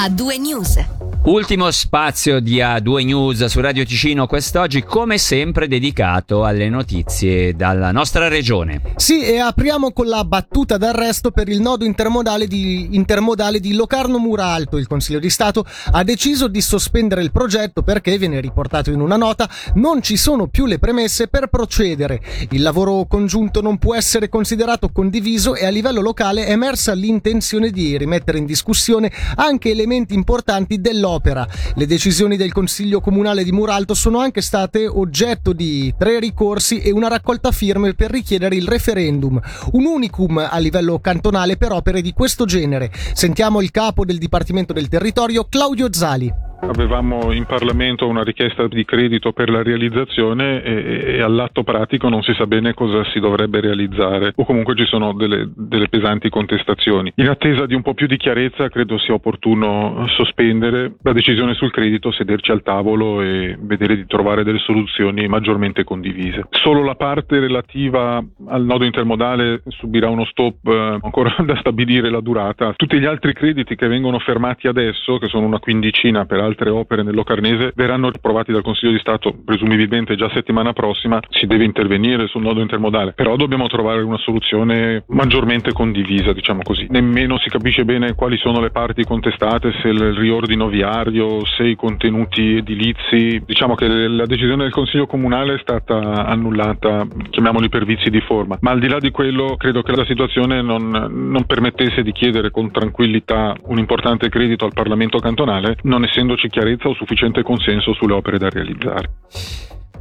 A2 News. Ultimo spazio di A2 News su Radio Ticino quest'oggi, come sempre dedicato alle notizie dalla nostra regione. Sì, e apriamo con la battuta d'arresto per il nodo intermodale di, intermodale di Locarno-Muralto. Il Consiglio di Stato ha deciso di sospendere il progetto perché, viene riportato in una nota, non ci sono più le premesse per procedere. Il lavoro congiunto non può essere considerato condiviso e a livello locale è emersa l'intenzione di rimettere in discussione anche elementi importanti dell'opera opera. Le decisioni del Consiglio Comunale di Muralto sono anche state oggetto di tre ricorsi e una raccolta firme per richiedere il referendum, un unicum a livello cantonale per opere di questo genere. Sentiamo il capo del Dipartimento del Territorio, Claudio Zali. Avevamo in Parlamento una richiesta di credito per la realizzazione e, e, all'atto pratico non si sa bene cosa si dovrebbe realizzare o comunque ci sono delle, delle, pesanti contestazioni. In attesa di un po' più di chiarezza credo sia opportuno sospendere la decisione sul credito, sederci al tavolo e vedere di trovare delle soluzioni maggiormente condivise. Solo la parte relativa al nodo intermodale subirà uno stop eh, ancora da stabilire la durata. Tutti gli altri crediti che vengono fermati adesso, che sono una quindicina per altre opere nel Locarnese verranno approvati dal Consiglio di Stato presumibilmente già settimana prossima, si deve intervenire sul nodo intermodale, però dobbiamo trovare una soluzione maggiormente condivisa, diciamo così. Nemmeno si capisce bene quali sono le parti contestate, se il riordino viario, se i contenuti edilizi. Diciamo che la decisione del Consiglio Comunale è stata annullata, chiamiamoli per vizi di forma, ma al di là di quello credo che la situazione non, non permettesse di chiedere con tranquillità un importante credito al Parlamento cantonale, non essendoci chiarezza o sufficiente consenso sulle opere da realizzare.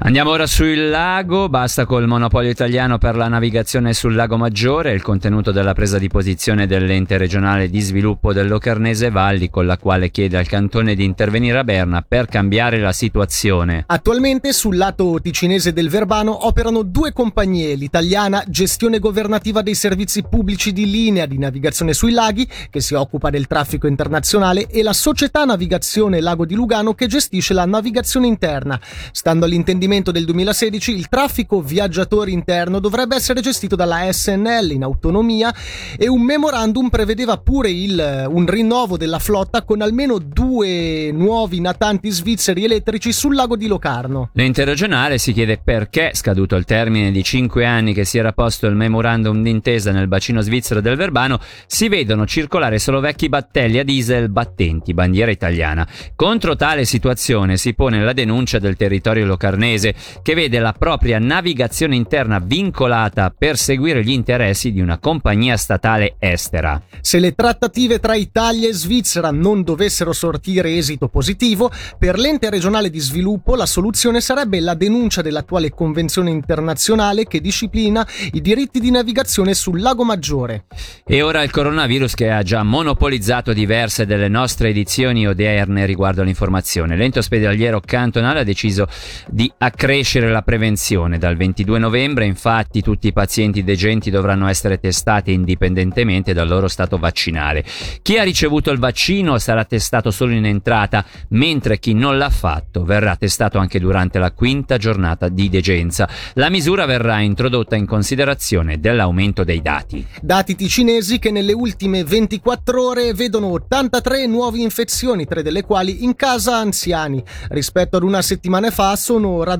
Andiamo ora sul lago, basta col monopolio italiano per la navigazione sul lago Maggiore, il contenuto della presa di posizione dell'ente regionale di sviluppo del Locarnese Valli con la quale chiede al cantone di intervenire a Berna per cambiare la situazione. Attualmente sul lato ticinese del Verbano operano due compagnie, l'italiana Gestione Governativa dei Servizi Pubblici di Linea di Navigazione sui Laghi, che si occupa del traffico internazionale, e la Società Navigazione Lago di Lugano che gestisce la navigazione interna. Stando all'intendimento provvedimento del 2016 il traffico viaggiatori interno dovrebbe essere gestito dalla SNL in autonomia e un memorandum prevedeva pure il, un rinnovo della flotta con almeno due nuovi natanti svizzeri elettrici sul lago di Locarno. L'ente regionale si chiede perché, scaduto il termine di cinque anni che si era posto il memorandum d'intesa nel bacino svizzero del Verbano, si vedono circolare solo vecchi battelli a diesel battenti, bandiera italiana. Contro tale situazione si pone la denuncia del territorio locarnese paese che vede la propria navigazione interna vincolata per seguire gli interessi di una compagnia statale estera. Se le trattative tra Italia e Svizzera non dovessero sortire esito positivo, per l'ente regionale di sviluppo la soluzione sarebbe la denuncia dell'attuale convenzione internazionale che disciplina i diritti di navigazione sul lago Maggiore. E ora il coronavirus che ha già monopolizzato diverse delle nostre edizioni odierne riguardo all'informazione. L'ente ospedaliero cantonale ha deciso di accrescere la prevenzione. Dal 22 novembre infatti tutti i pazienti degenti dovranno essere testati indipendentemente dal loro stato vaccinale. Chi ha ricevuto il vaccino sarà testato solo in entrata, mentre chi non l'ha fatto verrà testato anche durante la quinta giornata di degenza. La misura verrà introdotta in considerazione dell'aumento dei dati. Dati ticinesi che nelle ultime 24 ore vedono 83 nuove infezioni, tre delle quali in casa anziani. Rispetto ad una settimana fa sono raddoppiati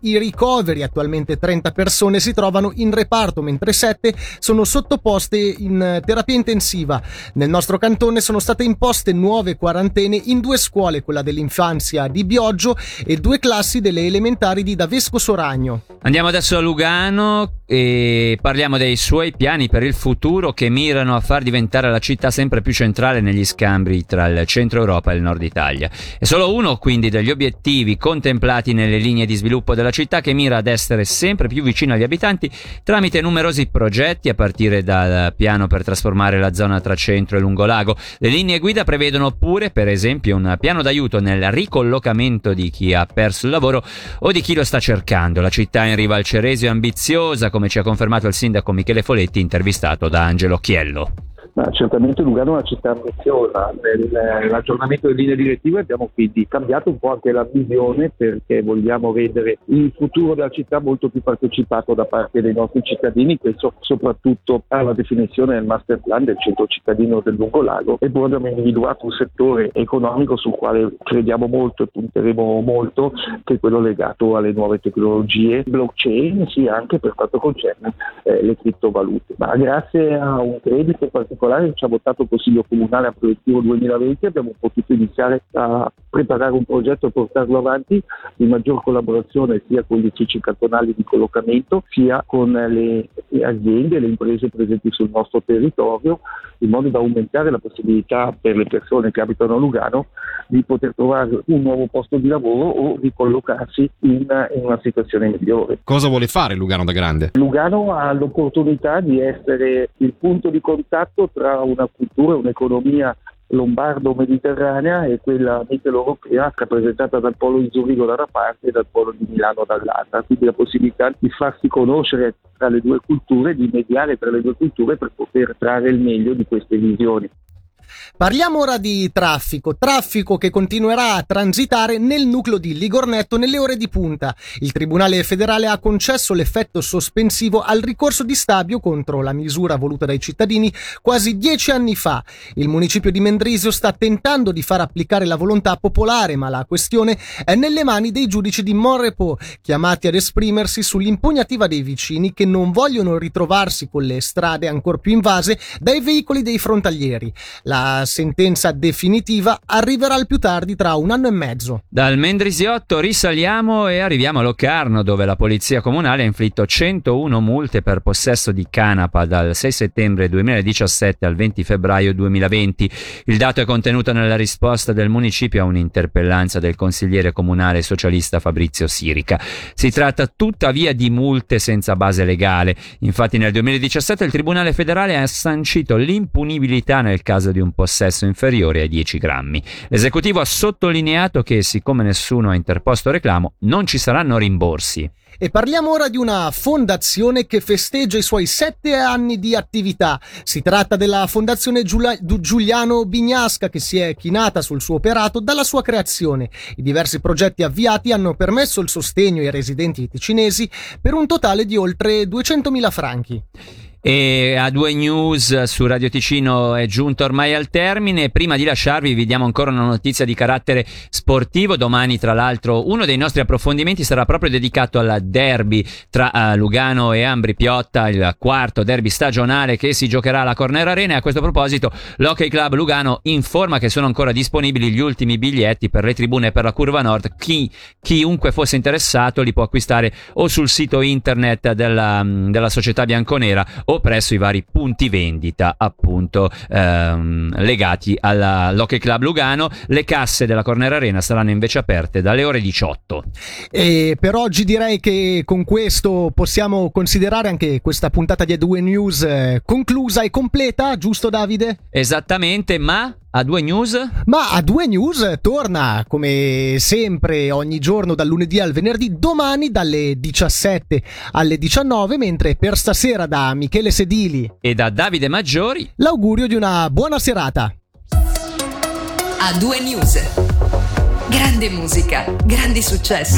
i ricoveri, attualmente 30 persone si trovano in reparto mentre 7 sono sottoposte in terapia intensiva. Nel nostro cantone sono state imposte nuove quarantene in due scuole, quella dell'infanzia di Bioggio e due classi delle elementari di Davesco Soragno. Andiamo adesso a Lugano e parliamo dei suoi piani per il futuro che mirano a far diventare la città sempre più centrale negli scambi tra il centro Europa e il nord Italia. È solo uno quindi degli obiettivi contemplati nelle linee di sviluppo della città che mira ad essere sempre più vicino agli abitanti tramite numerosi progetti a partire dal piano per trasformare la zona tra centro e lungolago. Le linee guida prevedono pure per esempio un piano d'aiuto nel ricollocamento di chi ha perso il lavoro o di chi lo sta cercando. La città in riva al Ceresio è ambiziosa, come ci ha confermato il sindaco Michele Foletti, intervistato da Angelo Chiello. Ah, certamente Lugano è una città ambiziosa, nell'aggiornamento delle linee direttive abbiamo quindi cambiato un po' anche la visione perché vogliamo rendere il futuro della città molto più partecipato da parte dei nostri cittadini, questo soprattutto alla definizione del master plan del centro cittadino del Lungolago e poi abbiamo individuato un settore economico sul quale crediamo molto e punteremo molto che è quello legato alle nuove tecnologie, blockchain, sì anche per quanto concerne eh, le criptovalute. Ma grazie a un credito particolare che ci ha votato il Consiglio Comunale a proiettivo 2020 abbiamo potuto iniziare a preparare un progetto e portarlo avanti di maggior collaborazione sia con gli uffici cantonali di collocamento sia con le aziende e le imprese presenti sul nostro territorio in modo da aumentare la possibilità per le persone che abitano a Lugano di poter trovare un nuovo posto di lavoro o di collocarsi in, in una situazione migliore. Cosa vuole fare Lugano da grande? Lugano ha l'opportunità di essere il punto di contatto tra una cultura e un'economia lombardo-mediterranea e quella mitteleuropea rappresentata dal polo di Zurigo da una parte e dal polo di Milano dall'altra, quindi la possibilità di farsi conoscere tra le due culture, di mediare tra le due culture per poter trarre il meglio di queste visioni. Parliamo ora di traffico, traffico che continuerà a transitare nel nucleo di Ligornetto nelle ore di punta. Il Tribunale federale ha concesso l'effetto sospensivo al ricorso di Stabio contro la misura voluta dai cittadini quasi dieci anni fa. Il municipio di Mendrisio sta tentando di far applicare la volontà popolare, ma la questione è nelle mani dei giudici di Monrepo, chiamati ad esprimersi sull'impugnativa dei vicini che non vogliono ritrovarsi con le strade ancora più invase dai veicoli dei frontalieri. La sentenza definitiva arriverà al più tardi tra un anno e mezzo. Dal Mendrisiotto risaliamo e arriviamo a Locarno dove la polizia comunale ha inflitto 101 multe per possesso di canapa dal 6 settembre 2017 al 20 febbraio 2020. Il dato è contenuto nella risposta del municipio a un'interpellanza del consigliere comunale socialista Fabrizio Sirica. Si tratta tuttavia di multe senza base legale. Infatti nel 2017 il Tribunale federale ha sancito l'impunibilità nel caso di un possesso inferiore ai 10 grammi. L'esecutivo ha sottolineato che, siccome nessuno ha interposto reclamo, non ci saranno rimborsi. E parliamo ora di una fondazione che festeggia i suoi sette anni di attività. Si tratta della Fondazione Giuliano Bignasca che si è chinata sul suo operato dalla sua creazione. I diversi progetti avviati hanno permesso il sostegno ai residenti ticinesi per un totale di oltre 200.000 franchi. E a due news su Radio Ticino è giunto ormai al termine. Prima di lasciarvi vi diamo ancora una notizia di carattere sportivo. Domani, tra l'altro, uno dei nostri approfondimenti sarà proprio dedicato al derby tra uh, Lugano e Ambri Piotta, il quarto derby stagionale che si giocherà alla Corner Arena. E a questo proposito, l'Hockey Club Lugano informa che sono ancora disponibili gli ultimi biglietti per le tribune e per la curva nord. Chi, chiunque fosse interessato li può acquistare o sul sito internet della, della società bianconera o presso i vari punti vendita appunto ehm, legati all'Hockey Club Lugano. Le casse della Corner Arena saranno invece aperte dalle ore 18. E per oggi direi che con questo possiamo considerare anche questa puntata di A2 News eh, conclusa e completa, giusto Davide? Esattamente, ma a due news? Ma a due news torna come sempre ogni giorno dal lunedì al venerdì, domani dalle 17 alle 19, mentre per stasera da Michele Sedili e da Davide Maggiori l'augurio di una buona serata. A due news. Grande musica, grandi successi.